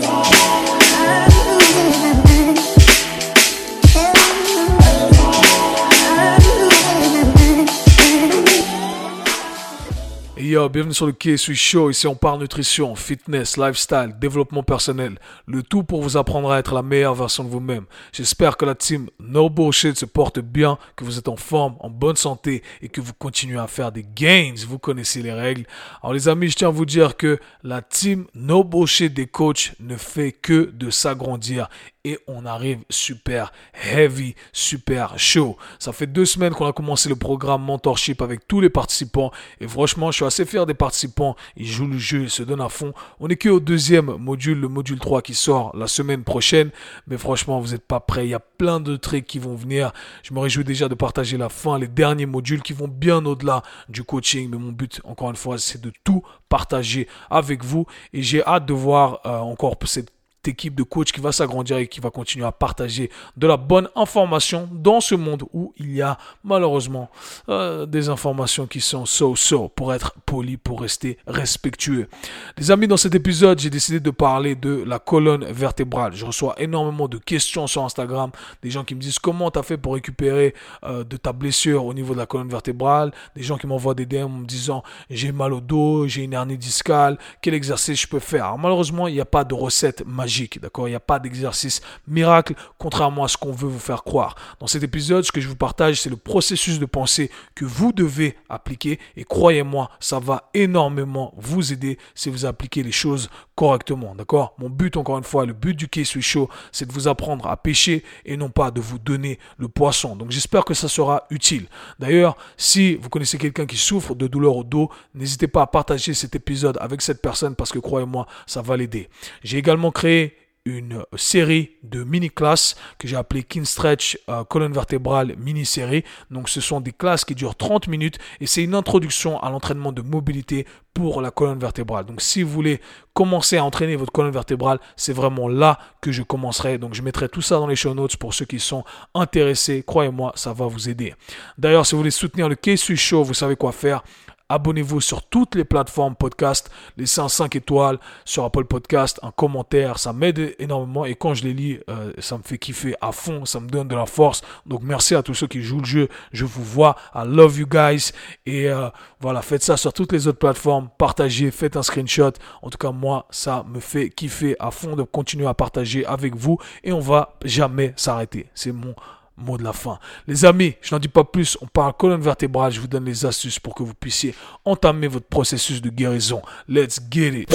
today. Bienvenue sur le K-Sui Show. Ici, on parle nutrition, fitness, lifestyle, développement personnel. Le tout pour vous apprendre à être la meilleure version de vous-même. J'espère que la team No Bullshit se porte bien, que vous êtes en forme, en bonne santé et que vous continuez à faire des gains. Vous connaissez les règles. Alors, les amis, je tiens à vous dire que la team No Bullshit des coachs ne fait que de s'agrandir et on arrive super heavy, super chaud. Ça fait deux semaines qu'on a commencé le programme Mentorship avec tous les participants et franchement, je suis assez fier des participants. Ils jouent le jeu, ils se donnent à fond. On est que au deuxième module, le module 3 qui sort la semaine prochaine, mais franchement, vous n'êtes pas prêts. Il y a plein de trucs qui vont venir. Je me réjouis déjà de partager la fin, les derniers modules qui vont bien au-delà du coaching, mais mon but, encore une fois, c'est de tout partager avec vous et j'ai hâte de voir euh, encore cette équipe de coach qui va s'agrandir et qui va continuer à partager de la bonne information dans ce monde où il y a malheureusement euh, des informations qui sont so-so pour être poli, pour rester respectueux. Les amis, dans cet épisode, j'ai décidé de parler de la colonne vertébrale. Je reçois énormément de questions sur Instagram, des gens qui me disent comment tu as fait pour récupérer euh, de ta blessure au niveau de la colonne vertébrale, des gens qui m'envoient des DM en me disant j'ai mal au dos, j'ai une hernie discale, quel exercice je peux faire? Malheureusement, il n'y a pas de recette magique d'accord? Il n'y a pas d'exercice miracle, contrairement à ce qu'on veut vous faire croire. Dans cet épisode, ce que je vous partage, c'est le processus de pensée que vous devez appliquer, et croyez-moi, ça va énormément vous aider si vous appliquez les choses correctement, d'accord? Mon but, encore une fois, le but du K-Sui Show, c'est de vous apprendre à pêcher et non pas de vous donner le poisson. Donc j'espère que ça sera utile. D'ailleurs, si vous connaissez quelqu'un qui souffre de douleur au dos, n'hésitez pas à partager cet épisode avec cette personne parce que croyez-moi, ça va l'aider. J'ai également créé une série de mini-classes que j'ai appelé Kin Stretch euh, colonne vertébrale mini-série. Donc ce sont des classes qui durent 30 minutes et c'est une introduction à l'entraînement de mobilité pour la colonne vertébrale. Donc si vous voulez commencer à entraîner votre colonne vertébrale, c'est vraiment là que je commencerai. Donc je mettrai tout ça dans les show notes pour ceux qui sont intéressés. Croyez-moi, ça va vous aider. D'ailleurs, si vous voulez soutenir le K-Sui Show, vous savez quoi faire. Abonnez-vous sur toutes les plateformes podcast. Laissez un 5 étoiles sur Apple Podcast, un commentaire. Ça m'aide énormément. Et quand je les lis, euh, ça me fait kiffer à fond. Ça me donne de la force. Donc merci à tous ceux qui jouent le jeu. Je vous vois. I love you guys. Et euh, voilà, faites ça sur toutes les autres plateformes. Partagez, faites un screenshot. En tout cas, moi, ça me fait kiffer à fond de continuer à partager avec vous. Et on va jamais s'arrêter. C'est mon mot de la fin. Les amis, je n'en dis pas plus, on parle colonne vertébrale, je vous donne les astuces pour que vous puissiez entamer votre processus de guérison. Let's get it.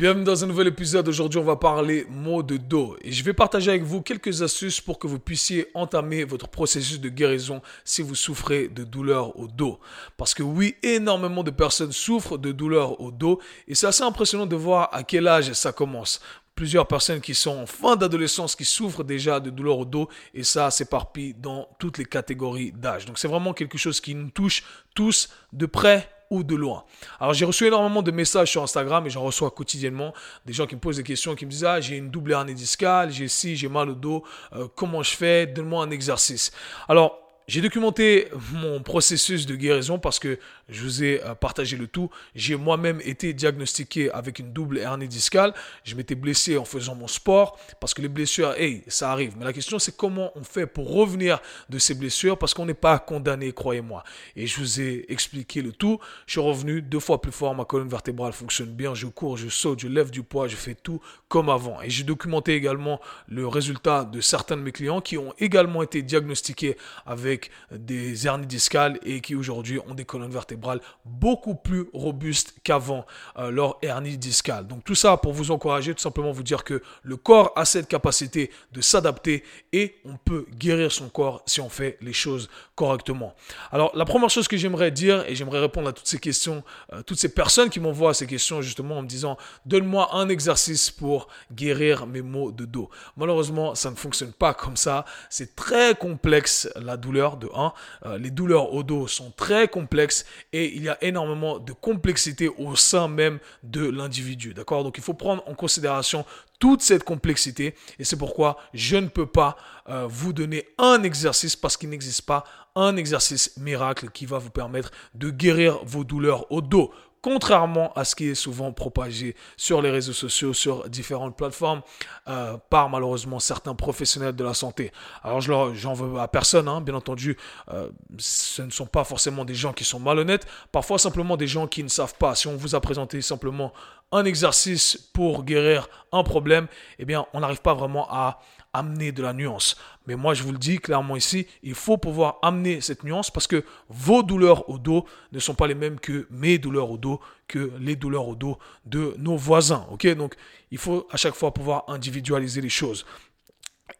Bienvenue dans un nouvel épisode. Aujourd'hui, on va parler mot de dos et je vais partager avec vous quelques astuces pour que vous puissiez entamer votre processus de guérison si vous souffrez de douleurs au dos. Parce que oui, énormément de personnes souffrent de douleurs au dos et c'est assez impressionnant de voir à quel âge ça commence plusieurs personnes qui sont en fin d'adolescence qui souffrent déjà de douleurs au dos et ça s'éparpille dans toutes les catégories d'âge. Donc c'est vraiment quelque chose qui nous touche tous de près ou de loin. Alors j'ai reçu énormément de messages sur Instagram et j'en reçois quotidiennement des gens qui me posent des questions, qui me disent ah j'ai une double hernie discale, j'ai ci, j'ai mal au dos, euh, comment je fais, donne-moi un exercice. Alors j'ai documenté mon processus de guérison parce que je vous ai euh, partagé le tout. J'ai moi-même été diagnostiqué avec une double hernie discale. Je m'étais blessé en faisant mon sport parce que les blessures, hey, ça arrive. Mais la question, c'est comment on fait pour revenir de ces blessures parce qu'on n'est pas condamné, croyez-moi. Et je vous ai expliqué le tout. Je suis revenu deux fois plus fort. Ma colonne vertébrale fonctionne bien. Je cours, je saute, je lève du poids, je fais tout comme avant. Et j'ai documenté également le résultat de certains de mes clients qui ont également été diagnostiqués avec des hernies discales et qui aujourd'hui ont des colonnes vertébrales beaucoup plus robustes qu'avant euh, leur hernie discale. Donc tout ça pour vous encourager, tout simplement vous dire que le corps a cette capacité de s'adapter et on peut guérir son corps si on fait les choses correctement. Alors la première chose que j'aimerais dire et j'aimerais répondre à toutes ces questions, euh, toutes ces personnes qui m'envoient ces questions justement en me disant donne-moi un exercice pour guérir mes maux de dos. Malheureusement, ça ne fonctionne pas comme ça. C'est très complexe la douleur de 1. Euh, les douleurs au dos sont très complexes et il y a énormément de complexité au sein même de l'individu. D'accord? Donc il faut prendre en considération toute cette complexité et c'est pourquoi je ne peux pas euh, vous donner un exercice parce qu'il n'existe pas un exercice miracle qui va vous permettre de guérir vos douleurs au dos contrairement à ce qui est souvent propagé sur les réseaux sociaux, sur différentes plateformes, euh, par malheureusement certains professionnels de la santé. Alors je j'en veux à personne, hein, bien entendu, euh, ce ne sont pas forcément des gens qui sont malhonnêtes, parfois simplement des gens qui ne savent pas. Si on vous a présenté simplement un exercice pour guérir un problème, eh bien on n'arrive pas vraiment à amener de la nuance. Mais moi, je vous le dis clairement ici, il faut pouvoir amener cette nuance parce que vos douleurs au dos ne sont pas les mêmes que mes douleurs au dos, que les douleurs au dos de nos voisins. Ok, donc il faut à chaque fois pouvoir individualiser les choses.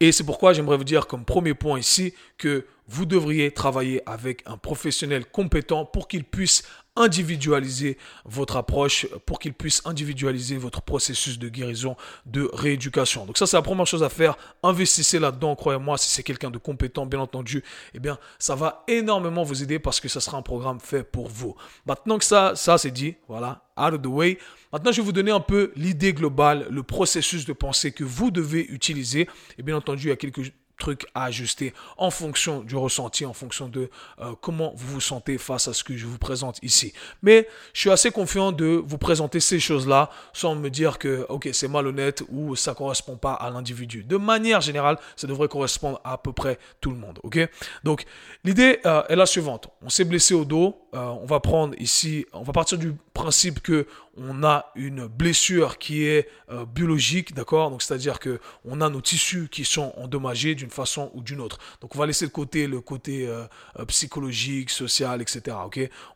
Et c'est pourquoi j'aimerais vous dire comme premier point ici que vous devriez travailler avec un professionnel compétent pour qu'il puisse individualiser votre approche, pour qu'il puisse individualiser votre processus de guérison, de rééducation. Donc ça, c'est la première chose à faire. Investissez là-dedans, croyez-moi, si c'est quelqu'un de compétent, bien entendu, eh bien, ça va énormément vous aider parce que ça sera un programme fait pour vous. Maintenant que ça, ça c'est dit, voilà, out of the way. Maintenant, je vais vous donner un peu l'idée globale, le processus de pensée que vous devez utiliser. Et bien entendu, il y a quelques trucs à ajuster en fonction du ressenti, en fonction de euh, comment vous vous sentez face à ce que je vous présente ici. Mais je suis assez confiant de vous présenter ces choses-là sans me dire que, ok, c'est malhonnête ou ça correspond pas à l'individu. De manière générale, ça devrait correspondre à, peu près tout le monde, ok? Donc, l'idée euh, est la suivante. On s'est blessé au dos, euh, on va prendre ici, on va partir du principe que on a une blessure qui est euh, biologique, d'accord? Donc c'est-à-dire que on a nos tissus qui sont endommagés d'une façon ou d'une autre. Donc on va laisser de côté le côté euh, psychologique, social, etc.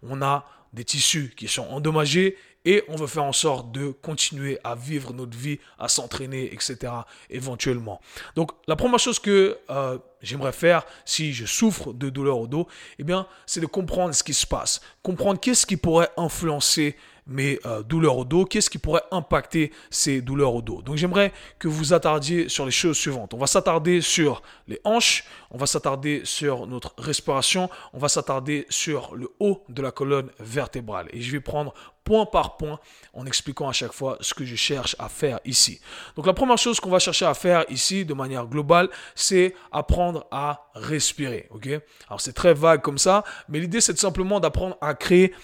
On a des tissus qui sont endommagés et on veut faire en sorte de continuer à vivre notre vie, à s'entraîner, etc. éventuellement. Donc la première chose que j'aimerais faire si je souffre de douleur au dos, eh bien, c'est de comprendre ce qui se passe, comprendre qu'est-ce qui pourrait influencer mes euh, douleurs au dos, qu'est-ce qui pourrait impacter ces douleurs au dos? Donc j'aimerais que vous attardiez sur les choses suivantes. On va s'attarder sur les hanches, on va s'attarder sur notre respiration, on va s'attarder sur le haut de la colonne vertébrale. Et je vais prendre point par point en expliquant à chaque fois ce que je cherche à faire ici. Donc la première chose qu'on va chercher à faire ici de manière globale, c'est apprendre à respirer. Ok? Alors c'est très vague comme ça, mais l'idée c'est simplement d'apprendre à créer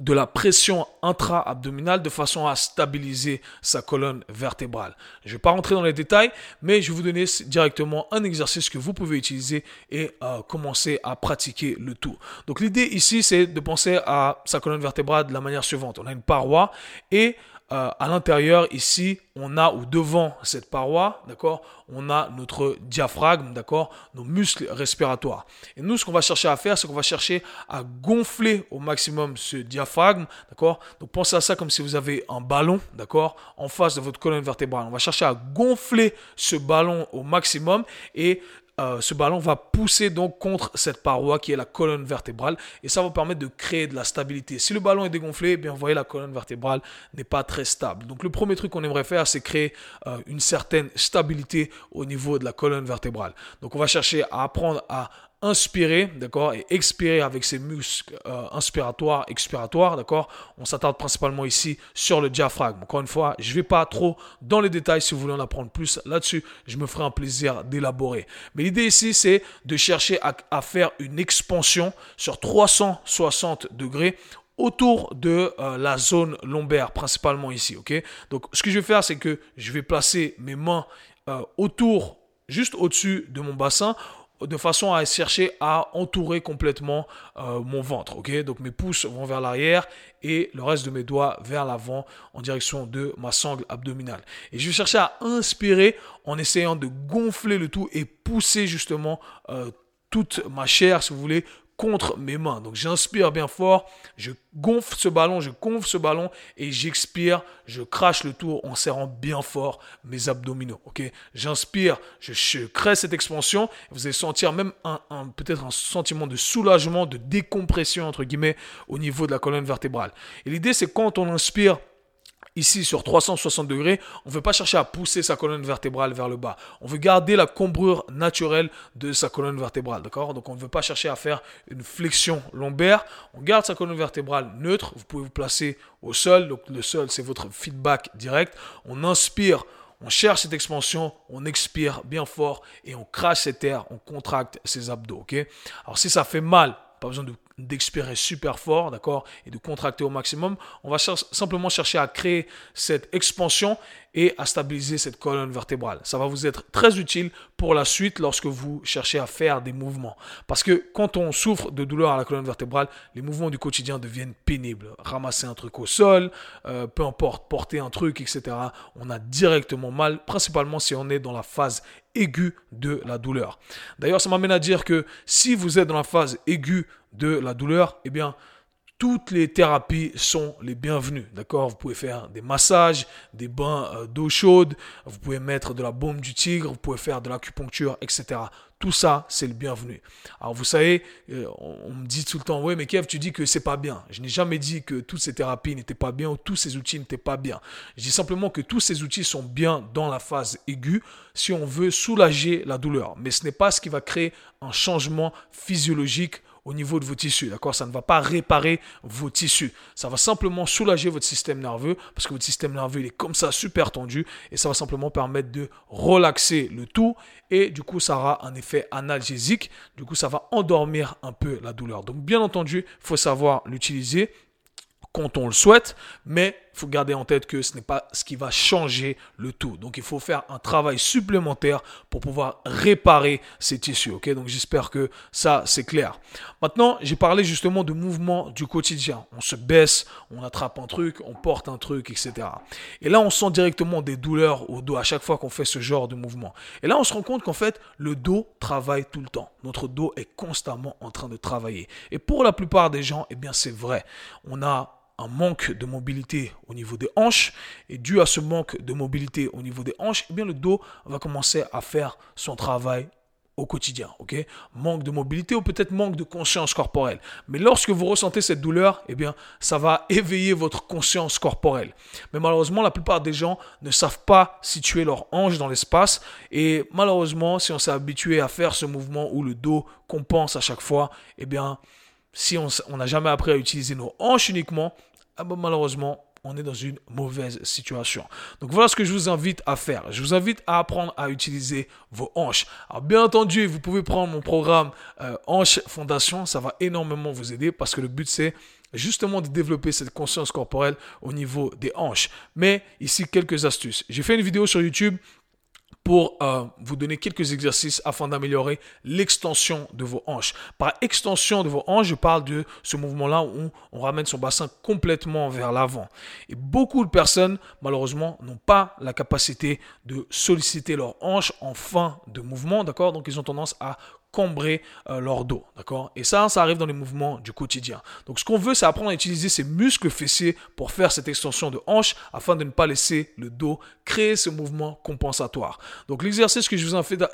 de la pression intra-abdominale de façon à stabiliser sa colonne vertébrale. Je ne vais pas rentrer dans les détails, mais je vais vous donner directement un exercice que vous pouvez utiliser et euh, commencer à pratiquer le tout. Donc l'idée ici, c'est de penser à sa colonne vertébrale de la manière suivante. On a une paroi et euh, à l'intérieur, ici, on a, ou devant cette paroi, d'accord, on a notre diaphragme, d'accord, nos muscles respiratoires. Et nous, ce qu'on va chercher à faire, c'est qu'on va chercher à gonfler au maximum ce diaphragme, d'accord. Donc pensez à ça comme si vous avez un ballon, d'accord, en face de votre colonne vertébrale. On va chercher à gonfler ce ballon au maximum et euh, ce ballon va pousser donc contre cette paroi qui est la colonne vertébrale et ça va permettre de créer de la stabilité. Si le ballon est dégonflé, eh bien vous voyez la colonne vertébrale n'est pas très stable. Donc le premier truc qu'on aimerait faire, c'est créer euh, une certaine stabilité au niveau de la colonne vertébrale. Donc on va chercher à apprendre à inspirer, d'accord, et expirer avec ses muscles euh, inspiratoires, expiratoires, d'accord. On s'attarde principalement ici sur le diaphragme. Encore une fois, je ne vais pas trop dans les détails. Si vous voulez en apprendre plus là-dessus, je me ferai un plaisir d'élaborer. Mais l'idée ici, c'est de chercher à, faire une expansion sur 360 degrés autour de euh, la zone lombaire, principalement ici, ok Donc, ce que je vais faire, c'est que je vais placer mes mains euh, autour, juste au-dessus de mon bassin, de façon à chercher à entourer complètement euh, mon ventre. Donc mes pouces vont vers l'arrière et le reste de mes doigts vers l'avant en direction de ma sangle abdominale. Et je vais chercher à inspirer en essayant de gonfler le tout et pousser justement euh, toute ma chair, si vous voulez, contre mes mains. Donc j'inspire bien fort, je gonfle ce ballon, je gonfle ce ballon et j'expire, je crache le tour en serrant bien fort mes abdominaux. Ok, j'inspire, je, crée cette expansion. Vous allez sentir même peut-être un sentiment de soulagement, de décompression entre guillemets au niveau de la colonne vertébrale. Et l'idée c'est quand on inspire Ici, sur 360 degrés, on ne veut pas chercher à pousser sa colonne vertébrale vers le bas. On veut garder la combrure naturelle de sa colonne vertébrale, Donc, on ne veut pas chercher à faire une flexion lombaire. On garde sa colonne vertébrale neutre. Vous pouvez vous placer au sol. Donc, le sol, c'est votre feedback direct. On inspire, on cherche cette expansion, on expire bien fort et on crache cet air, on contracte ses abdos, Alors, si ça fait mal, pas besoin de d'expirer super fort, d'accord, et de contracter au maximum. On va simplement chercher à créer cette expansion et à stabiliser cette colonne vertébrale. Ça va vous être très utile pour la suite lorsque vous cherchez à faire des mouvements. Parce que quand on souffre de douleur à la colonne vertébrale, les mouvements du quotidien deviennent pénibles. Ramasser un truc au sol, euh, peu importe, porter un truc, etc. On a directement mal, principalement si on est dans la phase aiguë de la douleur. D'ailleurs, ça m'amène à dire que si vous êtes dans la phase aiguë de la douleur, eh bien, toutes les thérapies sont les bienvenues. D'accord? Vous pouvez faire des massages, des bains euh, d'eau chaude, vous pouvez mettre de la baume du tigre, vous pouvez faire de l'acupuncture, etc. Tout ça, c'est le bienvenu. Alors vous savez, euh, on me dit tout le temps, ouais, mais Kev, tu dis que c'est pas bien. Je n'ai jamais dit que toutes ces thérapies n'étaient pas bien ou tous ces outils n'étaient pas bien. Je dis simplement que tous ces outils sont bien dans la phase aiguë si on veut soulager la douleur. Mais ce n'est pas ce qui va créer un changement physiologique au niveau de vos tissus, d'accord? Ça ne va pas réparer vos tissus. Ça va simplement soulager votre système nerveux parce que votre système nerveux il est comme ça super tendu et ça va simplement permettre de relaxer le tout et du coup ça aura un effet analgésique. Du coup ça va endormir un peu la douleur. Donc bien entendu, il faut savoir l'utiliser quand on le souhaite, mais faut garder en tête que ce n'est pas ce qui va changer le tout. Donc il faut faire un travail supplémentaire pour pouvoir réparer ces tissus. Ok, donc j'espère que ça c'est clair. Maintenant, j'ai parlé justement de mouvements du quotidien. On se baisse, on attrape un truc, on porte un truc, etc. Et là, on sent directement des douleurs au dos à chaque fois qu'on fait ce genre de mouvement. Et là, on se rend compte qu'en fait, le dos travaille tout le temps. Notre dos est constamment en train de travailler. Et pour la plupart des gens, eh bien, c'est vrai. On a un manque de mobilité au niveau des hanches. Et dû à ce manque de mobilité au niveau des hanches, eh bien le dos va commencer à faire son travail au quotidien, ok? Manque de mobilité ou peut-être manque de conscience corporelle. Mais lorsque vous ressentez cette douleur, eh bien, ça va éveiller votre conscience corporelle. Mais malheureusement, la plupart des gens ne savent pas situer leur hanche dans l'espace. Et malheureusement, si on s'est habitué à faire ce mouvement où le dos compense à chaque fois, eh bien, si on n'a jamais appris à utiliser nos hanches uniquement, ah malheureusement, on est dans une mauvaise situation. Donc voilà ce que je vous invite à faire. Je vous invite à apprendre à utiliser vos hanches. Alors bien entendu, vous pouvez prendre mon programme euh, Hanche Fondation. Ça va énormément vous aider parce que le but c'est justement de développer cette conscience corporelle au niveau des hanches. Mais ici, quelques astuces. J'ai fait une vidéo sur YouTube pour euh, vous donner quelques exercices afin d'améliorer l'extension de vos hanches. Par extension de vos hanches, je parle de ce mouvement-là où on ramène son bassin complètement vers l'avant. Et beaucoup de personnes, malheureusement, n'ont pas la capacité de solliciter leurs hanches en fin de mouvement, d'accord? Donc ils ont tendance à cambrer euh, leur dos, d'accord? Et ça, ça arrive dans les mouvements du quotidien. Donc ce qu'on veut, c'est apprendre à utiliser ces muscles fessiers pour faire cette extension de hanche afin de ne pas laisser le dos créer ce mouvement compensatoire. Donc l'exercice que je vous invite à,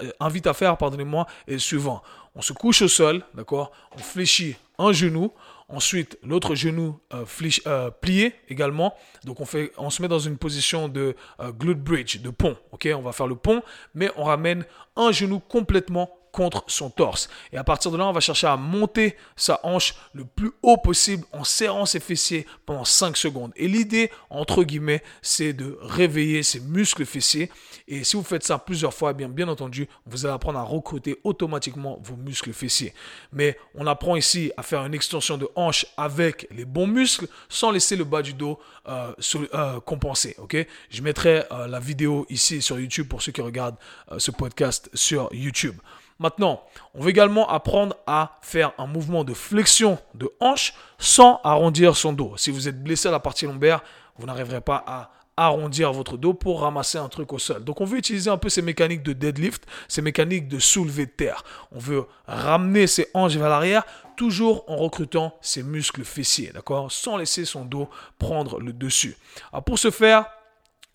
euh, faire, pardonnez-moi, est le suivant. On se couche au sol, d'accord? On fléchit un genou, Ensuite, l'autre genou euh, euh, plié également. Donc on, fait, on se met dans une position de glute bridge, de pont. Ok, on va faire le pont, mais on ramène un genou complètement contre son torse. Et à partir de là, on va chercher à monter sa hanche le plus haut possible en serrant ses fessiers pendant 5 secondes. Et l'idée, entre guillemets, c'est de réveiller ses muscles fessiers. Et si vous faites ça plusieurs fois, eh bien, entendu, vous allez apprendre à recruter automatiquement vos muscles fessiers. Mais on apprend ici à faire une extension de hanche avec les bons muscles sans laisser le bas du dos euh, euh, compenser. Je mettrai euh, la vidéo ici sur YouTube pour ceux qui regardent ce podcast sur YouTube. Maintenant, on va également apprendre à faire un mouvement de flexion de hanche sans arrondir son dos. Si vous êtes blessé à la partie lombaire, vous n'arriverez pas à arrondir votre dos pour ramasser un truc au sol. Donc on veut utiliser un peu ces mécaniques de deadlift, ces mécaniques de soulever de terre. On veut ramener ses hanches vers l'arrière, toujours en recrutant ses muscles fessiers, d'accord? Sans laisser son dos prendre le dessus. Alors pour ce faire,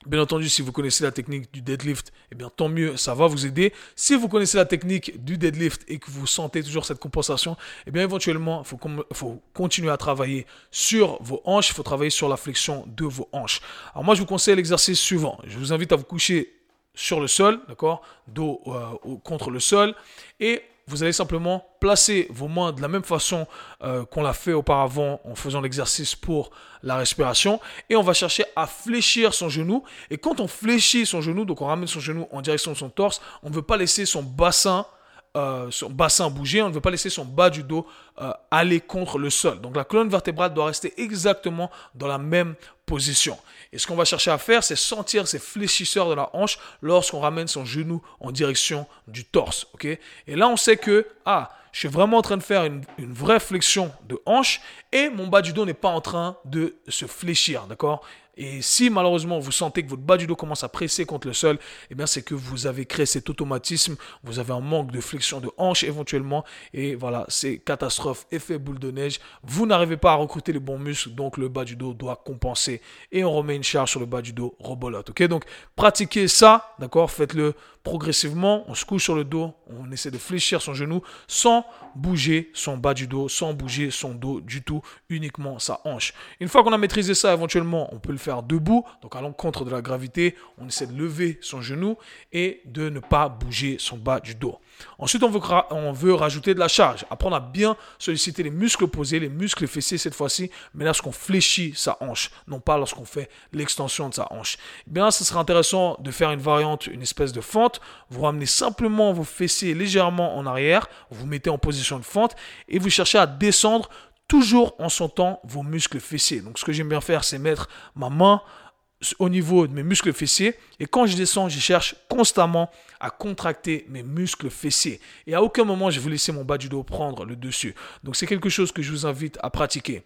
Bien entendu, si vous connaissez la technique du deadlift, eh bien tant mieux, ça va vous aider. Si vous connaissez la technique du deadlift et que vous sentez toujours cette compensation, eh bien éventuellement, il faut, continuer à travailler sur vos hanches, il faut travailler sur la flexion de vos hanches. Alors moi, je vous conseille l'exercice suivant. Je vous invite à vous coucher sur le sol, d'accord, dos euh, contre le sol, et vous allez simplement placer vos mains de la même façon euh, qu'on l'a fait auparavant en faisant l'exercice pour la respiration. Et on va chercher à fléchir son genou. Et quand on fléchit son genou, donc on ramène son genou en direction de son torse, on ne veut pas laisser son bassin euh, bouger, on ne veut pas laisser son bas du dos euh, aller contre le sol. Donc la colonne vertébrale doit rester exactement dans la même position. Et ce qu'on va chercher à faire, c'est sentir ces fléchisseurs de la hanche lorsqu'on ramène son genou en direction du torse. Et là, on sait que, ah, je suis vraiment en train de faire une, une vraie flexion de hanche et mon bas du dos n'est pas en train de se fléchir, d'accord? Et si malheureusement vous sentez que votre bas du dos commence à presser contre le sol, eh bien c'est que vous avez créé cet automatisme, vous avez un manque de flexion de hanche éventuellement, et voilà, c'est catastrophe, effet boule de neige. Vous n'arrivez pas à recruter les bons muscles, donc le bas du dos doit compenser. Et on remet une charge sur le bas du dos, rebolote. Ok, donc pratiquez ça, d'accord? Faites-le progressivement, on se couche sur le dos, on essaie de fléchir son genou sans bouger son bas du dos, sans bouger son dos du tout, uniquement sa hanche. Une fois qu'on a maîtrisé ça, éventuellement, on peut le faire debout, donc à l'encontre de la gravité, on essaie de lever son genou et de ne pas bouger son bas du dos. Ensuite, on veut, on veut rajouter de la charge, apprendre à bien solliciter les muscles opposés, les muscles fessiers cette fois-ci, mais lorsqu'on fléchit sa hanche, non lorsqu'on fait l'extension de sa hanche. Eh bien, ce serait intéressant de faire une variante, une espèce de fente. Vous ramenez simplement vos fessiers légèrement en arrière, vous mettez en position de fente et vous cherchez à descendre toujours en sentant vos muscles fessiers. Donc, ce que j'aime bien faire, c'est mettre ma main au niveau de mes muscles fessiers. Et quand je descends, je cherche constamment à contracter mes muscles fessiers. Et à aucun moment, je vais laisser mon bas du dos prendre le dessus. Donc c'est quelque chose que je vous invite à pratiquer.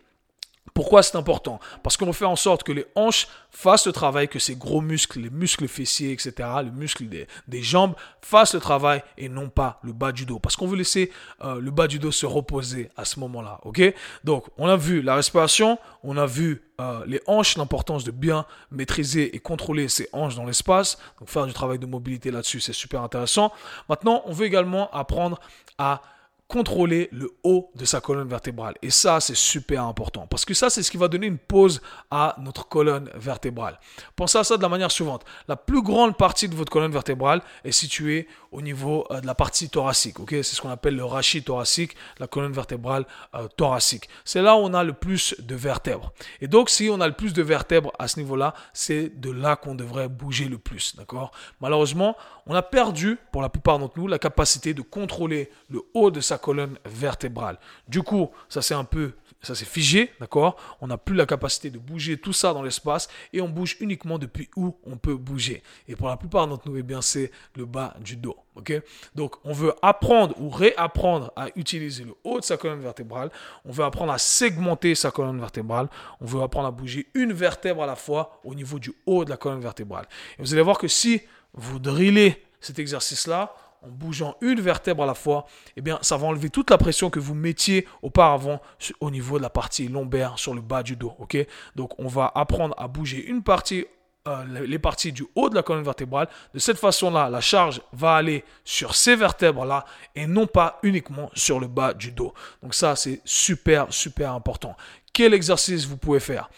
Pourquoi c'est important? Parce qu'on fait en sorte que les hanches fassent le travail, que ces gros muscles, les muscles fessiers, etc., les muscles des, jambes fassent le travail et non pas le bas du dos. Parce qu'on veut laisser euh, le bas du dos se reposer à ce moment-là. Ok? Donc, on a vu la respiration, on a vu euh, les hanches, l'importance de bien maîtriser et contrôler ces hanches dans l'espace. Donc, faire du travail de mobilité là-dessus, c'est super intéressant. Maintenant, on veut également apprendre à contrôler le haut de sa colonne vertébrale. Et ça, c'est super important. Parce que ça, c'est ce qui va donner une pause à notre colonne vertébrale. Pensez à ça de la manière suivante. La plus grande partie de votre colonne vertébrale est située au niveau euh, de la partie thoracique. ok? C'est ce qu'on appelle le rachis thoracique, la colonne vertébrale euh, thoracique. C'est là où on a le plus de vertèbres. Et donc, si on a le plus de vertèbres à ce niveau-là, c'est de là qu'on devrait bouger le plus. D'accord? Malheureusement, on a perdu, pour la plupart d'entre nous, la capacité de contrôler le haut de sa colonne vertébrale. Du coup, ça c'est un peu ça c'est figé, d'accord? On n'a plus la capacité de bouger tout ça dans l'espace et on bouge uniquement depuis où on peut bouger. Et pour la plupart d'entre nous, eh bien, c'est le bas du dos, ok? Donc, on veut apprendre ou réapprendre à utiliser le haut de sa colonne vertébrale. On veut apprendre à segmenter sa colonne vertébrale. On veut apprendre à bouger une vertèbre à la fois au niveau du haut de la colonne vertébrale. Et vous allez voir que si vous drillez cet exercice-là, en bougeant une vertèbre à la fois, eh bien, ça va enlever toute la pression que vous mettiez auparavant au niveau de la partie lombaire sur le bas du dos. Ok? Donc, on va apprendre à bouger une partie euh, les parties du haut de la colonne vertébrale. De cette façon-là, la charge va aller sur ces vertèbres-là et non pas uniquement sur le bas du dos. Donc ça, c'est super, super important. Quel exercice vous pouvez faire?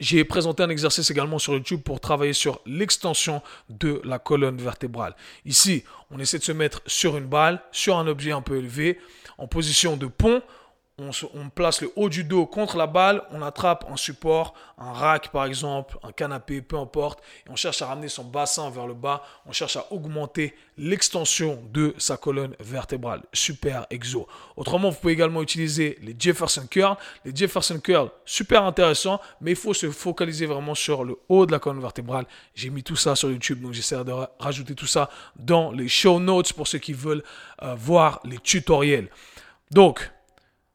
J'ai présenté un exercice également sur YouTube pour travailler sur l'extension de la colonne vertébrale. Ici, on essaie de se mettre sur une balle, sur un objet un peu élevé, en position de pont on, place le haut du dos contre la balle, on attrape un support, un rack par exemple, un canapé, peu importe, et on cherche à ramener son bassin vers le bas, on cherche à augmenter l'extension de sa colonne vertébrale. Super exo. Autrement, vous pouvez également utiliser les Jefferson Curl. Les Jefferson Curl, super intéressant, mais il faut se focaliser vraiment sur le haut de la colonne vertébrale. J'ai mis tout ça sur YouTube, donc j'essaie de rajouter tout ça dans les show notes pour ceux qui veulent euh, voir les tutoriels. Donc,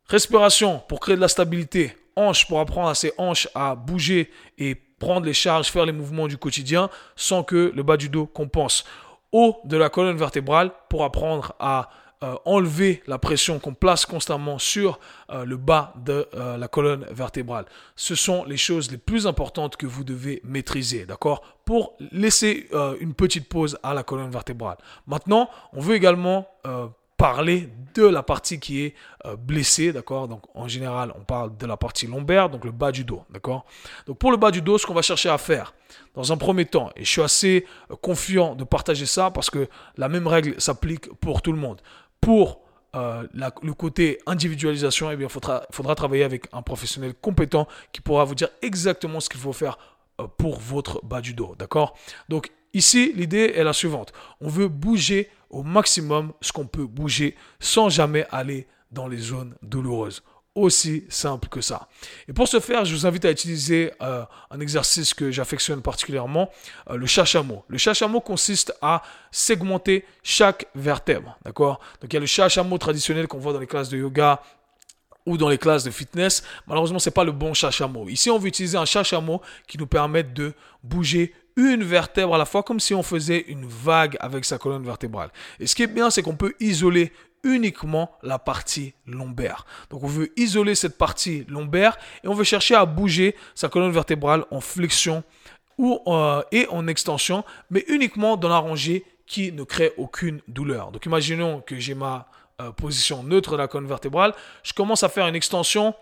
Respiration pour créer de la stabilité. Hanche pour apprendre à ses hanches à bouger et prendre les charges, faire les mouvements du quotidien sans que le bas du dos compense. Haut de la colonne vertébrale pour apprendre à euh, enlever la pression qu'on place constamment sur euh, le bas de euh, la colonne vertébrale. Ce sont les choses les plus importantes que vous devez maîtriser, d'accord? Pour laisser une petite pause à la colonne vertébrale. Maintenant, on veut également parler de la partie qui est euh, blessée, d'accord? Donc en général, on parle de la partie lombaire, donc le bas du dos, d'accord? Donc pour le bas du dos, ce qu'on va chercher à faire, dans un premier temps, et je suis assez euh, confiant de partager ça parce que la même règle s'applique pour tout le monde. Pour euh, le côté individualisation, eh bien, il faudra, faudra travailler avec un professionnel compétent qui pourra vous dire exactement ce qu'il faut faire pour votre bas du dos, d'accord? Donc Ici, l'idée est la suivante. On veut bouger au maximum ce qu'on peut bouger sans jamais aller dans les zones douloureuses. Aussi simple que ça. Et pour ce faire, je vous invite à utiliser euh, un exercice que j'affectionne particulièrement, euh, le chachamois. Le chachamois consiste à segmenter chaque vertèbre. D'accord? Donc il y a le chachamois traditionnel qu'on voit dans les classes de yoga, ou dans les classes de fitness. Malheureusement, ce n'est pas le bon chachamois. Ici, on veut utiliser un chachamois qui nous permette de bouger une vertèbre à la fois, comme si on faisait une vague avec sa colonne vertébrale. Et ce qui est bien, c'est qu'on peut isoler uniquement la partie lombaire. Donc on veut isoler cette partie lombaire et on veut chercher à bouger sa colonne vertébrale en flexion ou, euh, et en extension, mais uniquement dans la rangée qui ne crée aucune douleur. Donc imaginons que j'ai ma euh, position neutre de la colonne vertébrale, je commence à faire une extension,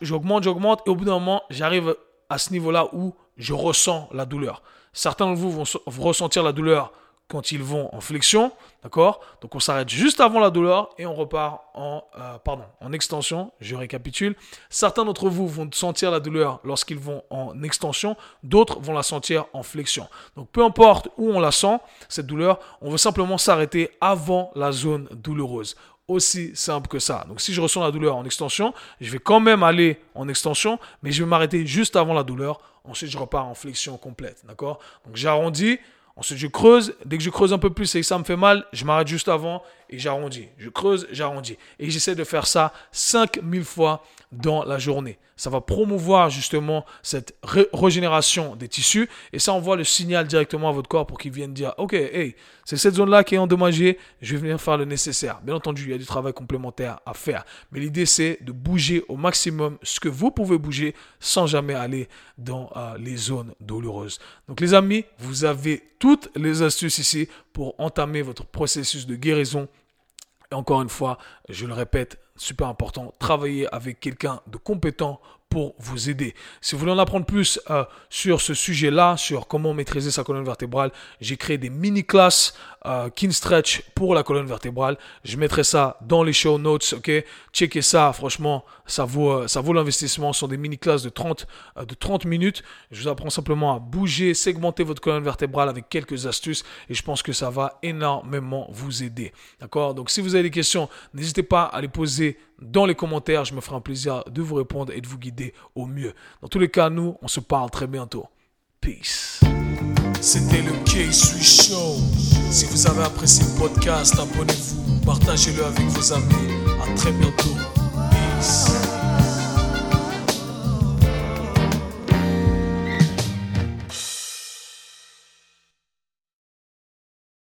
j'augmente, j'augmente, et au bout d'un moment, j'arrive à ce niveau-là où je ressens la douleur. Certains de vous vont ressentir la douleur quand ils vont en flexion, d'accord? Donc on s'arrête juste avant la douleur et on repart en, euh, pardon, en extension. Je récapitule. Certains d'entre vous vont sentir la douleur lorsqu'ils vont en extension, d'autres vont la sentir en flexion. Donc peu importe où on la sent, cette douleur, on veut simplement s'arrêter avant la zone douloureuse aussi simple que ça. Donc si je ressens la douleur en extension, je vais quand même aller en extension, mais je vais m'arrêter juste avant la douleur. Ensuite, je repars en flexion complète. D'accord? Donc j'arrondis. Ensuite, je creuse. Dès que je creuse un peu plus et que ça me fait mal, je m'arrête juste avant et j'arrondis. Je creuse, j'arrondis. Et j'essaie de faire ça 5000 fois dans la journée. Ça va promouvoir justement cette régénération des tissus et ça envoie le signal directement à votre corps pour qu'il vienne dire Ok, hey, c'est cette zone-là qui est endommagée, je vais venir faire le nécessaire. Bien entendu, il y a du travail complémentaire à faire, mais l'idée c'est de bouger au maximum ce que vous pouvez bouger sans jamais aller dans euh, les zones douloureuses. Donc, les amis, vous avez toutes les astuces ici pour entamer votre processus de guérison. Et encore une fois, je le répète, super important, travailler avec quelqu'un de compétent pour vous aider. Si vous voulez en apprendre plus euh, sur ce sujet-là, sur comment maîtriser sa colonne vertébrale, j'ai créé des mini-classes euh, Kin Stretch pour la colonne vertébrale. Je mettrai ça dans les show notes, ok? Checkez ça, franchement, ça vaut, euh, ça vaut l'investissement. Ce sont des mini-classes de 30, euh, de 30 minutes. Je vous apprends simplement à bouger, segmenter votre colonne vertébrale avec quelques astuces et je pense que ça va énormément vous aider. D'accord? Donc si vous avez des questions, n'hésitez pas à les poser dans les commentaires. Je me ferai un plaisir de vous répondre et de vous guider au mieux. Dans tous les cas, nous, on se parle très bientôt. Peace. C'était le K-Swiss Show. Si vous avez apprécié le podcast, abonnez-vous, partagez-le avec vos amis. À très bientôt. Peace.